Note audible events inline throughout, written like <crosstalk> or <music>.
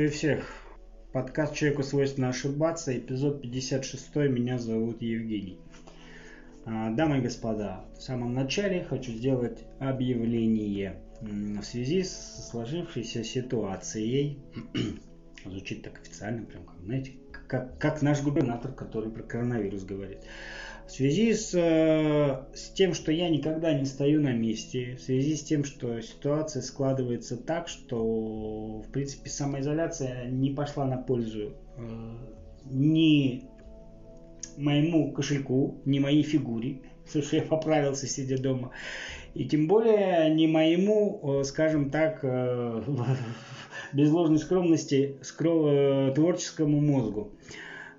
Приветствую всех. Подкаст «Человеку свойственно ошибаться», эпизод 56. Меня зовут Евгений. А, дамы и господа, в самом начале хочу сделать объявление в связи с сложившейся ситуацией. <clears throat> Звучит так официально, прям как, знаете, как, как наш губернатор, который про коронавирус говорит. В связи с, э, с тем, что я никогда не стою на месте, в связи с тем, что ситуация складывается так, что, в принципе, самоизоляция не пошла на пользу э, ни моему кошельку, ни моей фигуре, <laughs> потому что я поправился, сидя дома, и тем более не моему, э, скажем так, <laughs> без ложной скромности, творческому мозгу.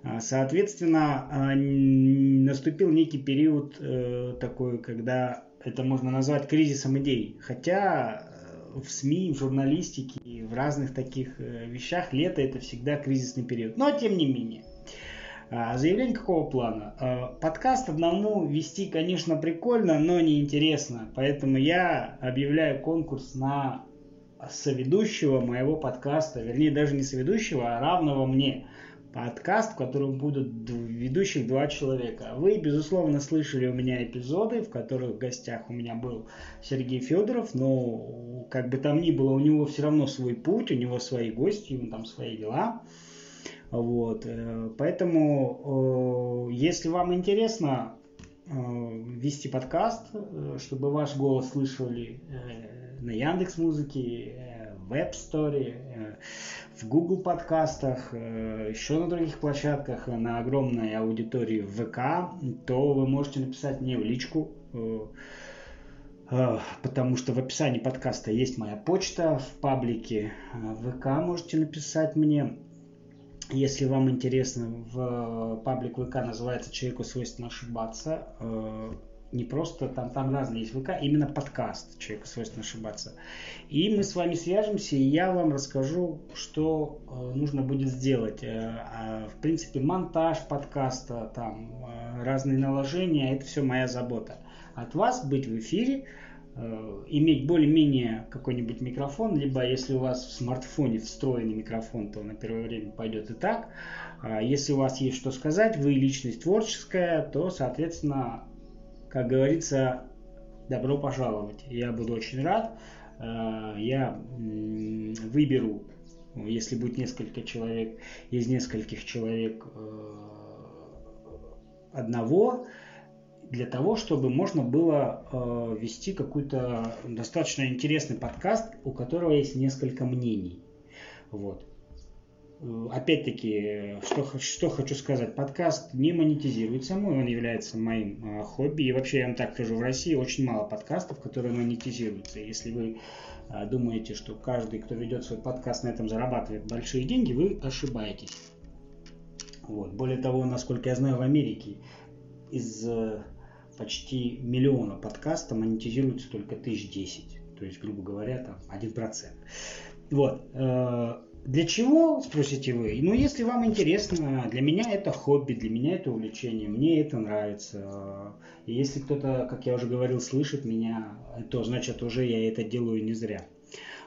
А, соответственно, а, наступил некий период э, такой, когда это можно назвать кризисом идей. Хотя э, в СМИ, в журналистике, в разных таких э, вещах лето это всегда кризисный период. Но тем не менее. А, заявление какого плана? Подкаст одному вести, конечно, прикольно, но неинтересно. Поэтому я объявляю конкурс на соведущего моего подкаста. Вернее, даже не соведущего, а равного мне подкаст, в котором будут ведущих два человека. Вы, безусловно, слышали у меня эпизоды, в которых в гостях у меня был Сергей Федоров, но как бы там ни было, у него все равно свой путь, у него свои гости, у него там свои дела. Вот. Э, поэтому, э, если вам интересно э, вести подкаст, чтобы ваш голос слышали на Яндекс Музыке, в App Store, в Google подкастах, э, еще на других площадках, на огромной аудитории ВК, то вы можете написать мне в личку, э, э, потому что в описании подкаста есть моя почта, в паблике ВК можете написать мне. Если вам интересно, в паблик ВК называется «Человеку свойственно ошибаться» не просто там, там разные есть ВК, именно подкаст «Человеку свойственно ошибаться». И мы с вами свяжемся, и я вам расскажу, что э, нужно будет сделать. Э, э, в принципе, монтаж подкаста, там, э, разные наложения, это все моя забота. От вас быть в эфире, э, иметь более-менее какой-нибудь микрофон, либо если у вас в смартфоне встроенный микрофон, то на первое время пойдет и так. А если у вас есть что сказать, вы личность творческая, то, соответственно, как говорится, добро пожаловать. Я буду очень рад. Э, я выберу, если будет несколько человек, из нескольких человек э, одного, для того, чтобы можно было э, вести какой-то достаточно интересный подкаст, у которого есть несколько мнений. Вот. Э, опять-таки, что, что хочу сказать, подкаст не монетизируется мой, он является моим э, хобби. И вообще, я вам так скажу, в России очень мало подкастов, которые монетизируются. Если вы э, думаете, что каждый, кто ведет свой подкаст, на этом зарабатывает большие деньги, вы ошибаетесь. Вот. Более того, насколько я знаю, в Америке из э, почти миллиона подкаста монетизируется только тысяч десять. То есть, грубо говоря, там 1%. Вот. Для чего, спросите вы? Ну, если вам интересно, для меня это хобби, для меня это увлечение, мне это нравится. И если кто-то, как я уже говорил, слышит меня, то значит уже я это делаю не зря.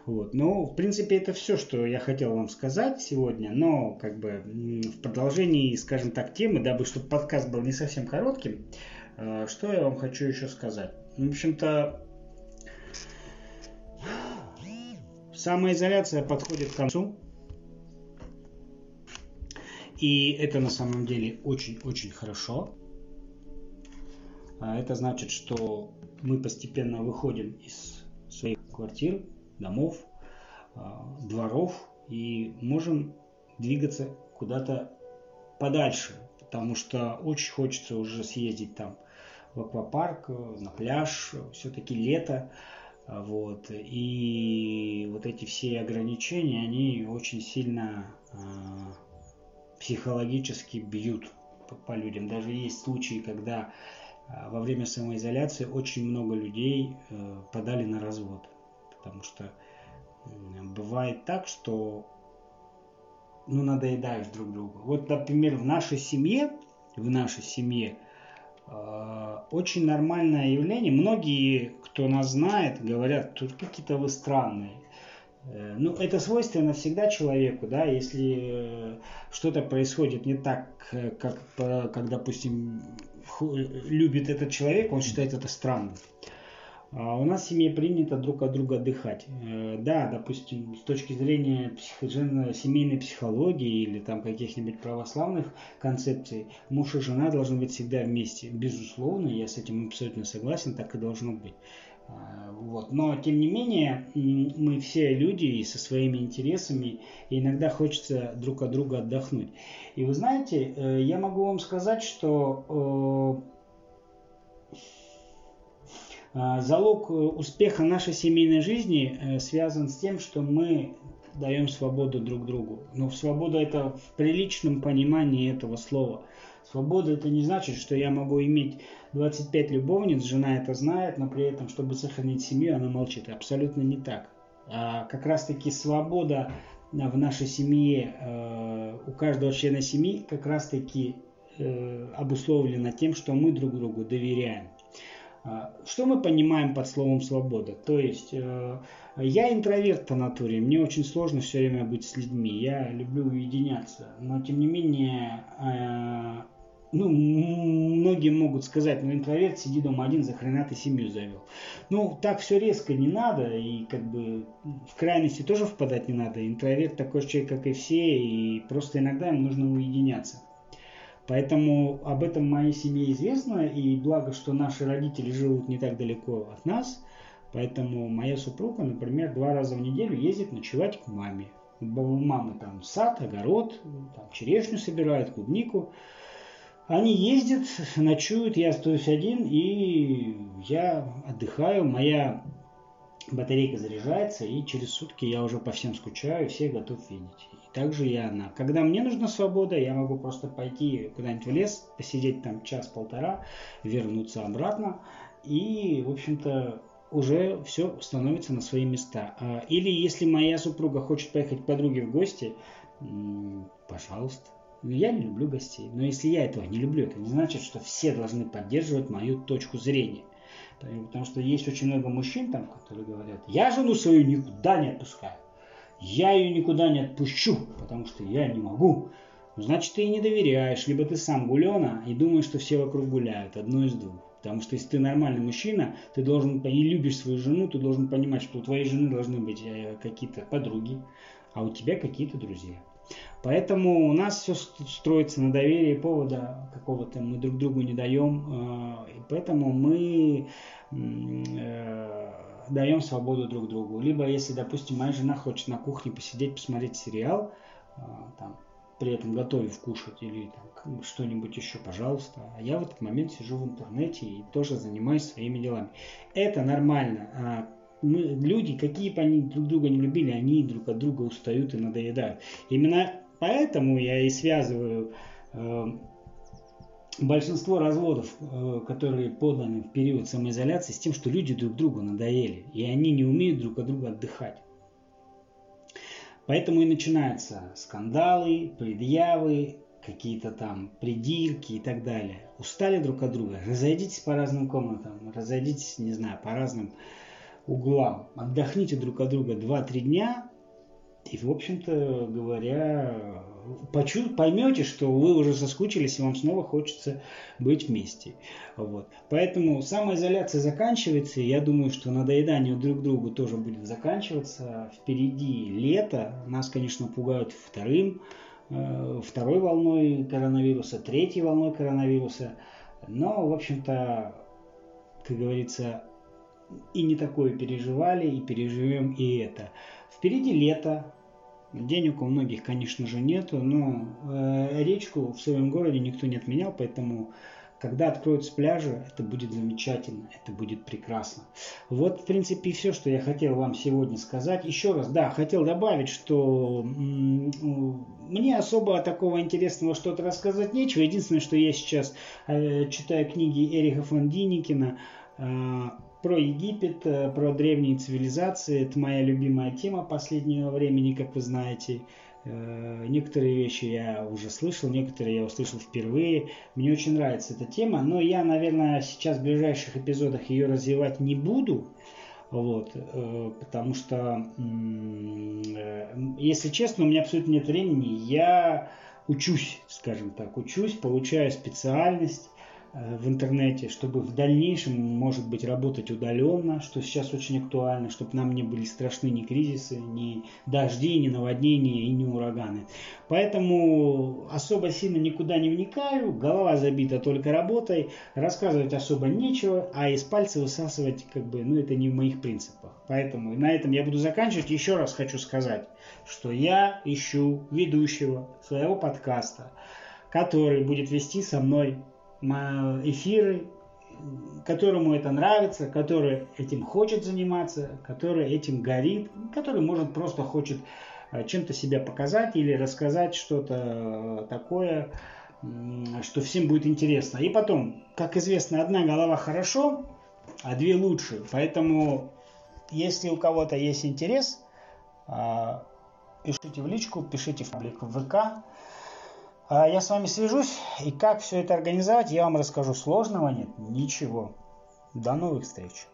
Вот. Ну, в принципе, это все, что я хотел вам сказать сегодня, но как бы в продолжении, скажем так, темы, дабы чтобы подкаст был не совсем коротким, э, что я вам хочу еще сказать. В общем-то, самоизоляция подходит к концу. И это на самом деле очень-очень хорошо. А это значит, что мы постепенно выходим из своих квартир, домов, а, дворов и можем двигаться куда-то подальше, потому что очень хочется уже съездить там в аквапарк, на пляж, все-таки лето, а, вот, и вот эти все ограничения, они очень сильно психологически бьют по, по людям. Даже есть случаи, когда а, во время самоизоляции очень много людей э, подали на развод. Потому что бывает так, что ну, надоедаешь друг другу. Вот, например, в нашей семье, в нашей семье э, очень нормальное явление. Многие, кто нас знает, говорят, тут какие-то вы странные. Э, ну, это свойственно всегда человеку, да, если э, что-то происходит не так, э, как, как, допустим, любит этот человек, он считает это странным. А у нас в семье принято друг от друга отдыхать. Да, допустим, с точки зрения психо- семейной психологии или там каких-нибудь православных концепций, муж и жена должны быть всегда вместе. Безусловно, я с этим абсолютно согласен, так и должно быть. А, вот. Но, тем не менее, мы все люди и со своими интересами, и иногда хочется друг от друга отдохнуть. И вы знаете, э, я могу вам сказать, что э, а, залог успеха нашей семейной жизни э, связан с тем, что мы даем свободу друг другу. Но свобода это в приличном понимании этого слова. Свобода это не значит, что я могу иметь 25 любовниц, жена это знает, но при этом, чтобы сохранить семью, она молчит. Абсолютно не так. А как раз таки свобода в нашей семье, э, у каждого члена семьи как раз таки э, обусловлена тем, что мы друг другу доверяем. А, что мы понимаем под словом свобода? То есть э, я интроверт по натуре, мне очень сложно все время быть с людьми, я люблю уединяться, но тем не менее ну, многие могут сказать, ну, интроверт, сиди дома один, за хрена ты семью завел. Ну, так все резко не надо, и как бы в крайности тоже впадать не надо. Интроверт такой же человек, как и все, и просто иногда им нужно уединяться. Поэтому об этом моей семье известно, и благо, что наши родители живут не так далеко от нас, поэтому моя супруга, например, два раза в неделю ездит ночевать к маме. У мамы там сад, огород, там черешню собирают, клубнику. Они ездят, ночуют, я остаюсь один, и я отдыхаю, моя батарейка заряжается, и через сутки я уже по всем скучаю, всех готов видеть. И также и она. Когда мне нужна свобода, я могу просто пойти куда-нибудь в лес, посидеть там час-полтора, вернуться обратно, и, в общем-то, уже все становится на свои места. А, или если моя супруга хочет поехать к подруге в гости, пожалуйста. Я не люблю гостей. Но если я этого не люблю, это не значит, что все должны поддерживать мою точку зрения. Потому что есть очень много мужчин там, которые говорят, я жену свою никуда не отпускаю. Я ее никуда не отпущу, потому что я не могу. Ну, значит, ты ей не доверяешь, либо ты сам гулена и думаешь, что все вокруг гуляют. Одно из двух. Потому что если ты нормальный мужчина, ты должен и любишь свою жену, ты должен понимать, что у твоей жены должны быть э, какие-то подруги, а у тебя какие-то друзья. Поэтому у нас все строится на доверии повода какого-то мы друг другу не даем. Э, и поэтому мы э, даем свободу друг другу. Либо если, допустим, моя жена хочет на кухне посидеть, посмотреть сериал, э, там, при этом готовив кушать или там, что-нибудь еще, пожалуйста. А я в этот момент сижу в интернете и тоже занимаюсь своими делами. Это нормально. Мы, люди, какие бы они друг друга не любили, они друг от друга устают и надоедают. Именно поэтому я и связываю э, большинство разводов, э, которые поданы в период самоизоляции, с тем, что люди друг другу надоели, и они не умеют друг от друга отдыхать. Поэтому и начинаются скандалы, предъявы, какие-то там придирки и так далее. Устали друг от друга, разойдитесь по разным комнатам, разойдитесь, не знаю, по разным углам. Отдохните друг от друга 2-3 дня, и, в общем-то говоря, почу, поймете, что вы уже соскучились, и вам снова хочется быть вместе. Вот. Поэтому самоизоляция заканчивается, и я думаю, что надоедание друг другу тоже будет заканчиваться. Впереди лето, нас, конечно, пугают вторым, э, второй волной коронавируса, третьей волной коронавируса. Но, в общем-то, как говорится, и не такое переживали, и переживем и это. Впереди лето, денег у многих, конечно же, нету, но э, речку в своем городе никто не отменял, поэтому когда откроются пляжи, это будет замечательно, это будет прекрасно. Вот, в принципе, все, что я хотел вам сегодня сказать. Еще раз, да, хотел добавить, что мне особо такого интересного что-то рассказать нечего. Единственное, что я сейчас э, читаю книги Эриха фон Диникина, э, про Египет, э, про древние цивилизации. Это моя любимая тема последнего времени, как вы знаете. Э, некоторые вещи я уже слышал, некоторые я услышал впервые. Мне очень нравится эта тема, но я, наверное, сейчас в ближайших эпизодах ее развивать не буду. Вот, э, потому что, если честно, у меня абсолютно нет времени. Я учусь, скажем так, учусь, получаю специальность, в интернете, чтобы в дальнейшем, может быть, работать удаленно, что сейчас очень актуально, чтобы нам не были страшны ни кризисы, ни дожди, ни наводнения и ни ураганы. Поэтому особо сильно никуда не вникаю, голова забита только работой, рассказывать особо нечего, а из пальца высасывать, как бы, ну, это не в моих принципах. Поэтому на этом я буду заканчивать. Еще раз хочу сказать, что я ищу ведущего своего подкаста, который будет вести со мной эфиры, которому это нравится, который этим хочет заниматься, который этим горит, который, может, просто хочет э, чем-то себя показать или рассказать что-то такое, что всем будет интересно. И потом, как известно, одна голова хорошо, а две лучше. Поэтому, если у кого-то есть интерес, а, пишите в личку, пишите в в ВК. А я с вами свяжусь, и как все это организовать, я вам расскажу. Сложного нет, ничего. До новых встреч.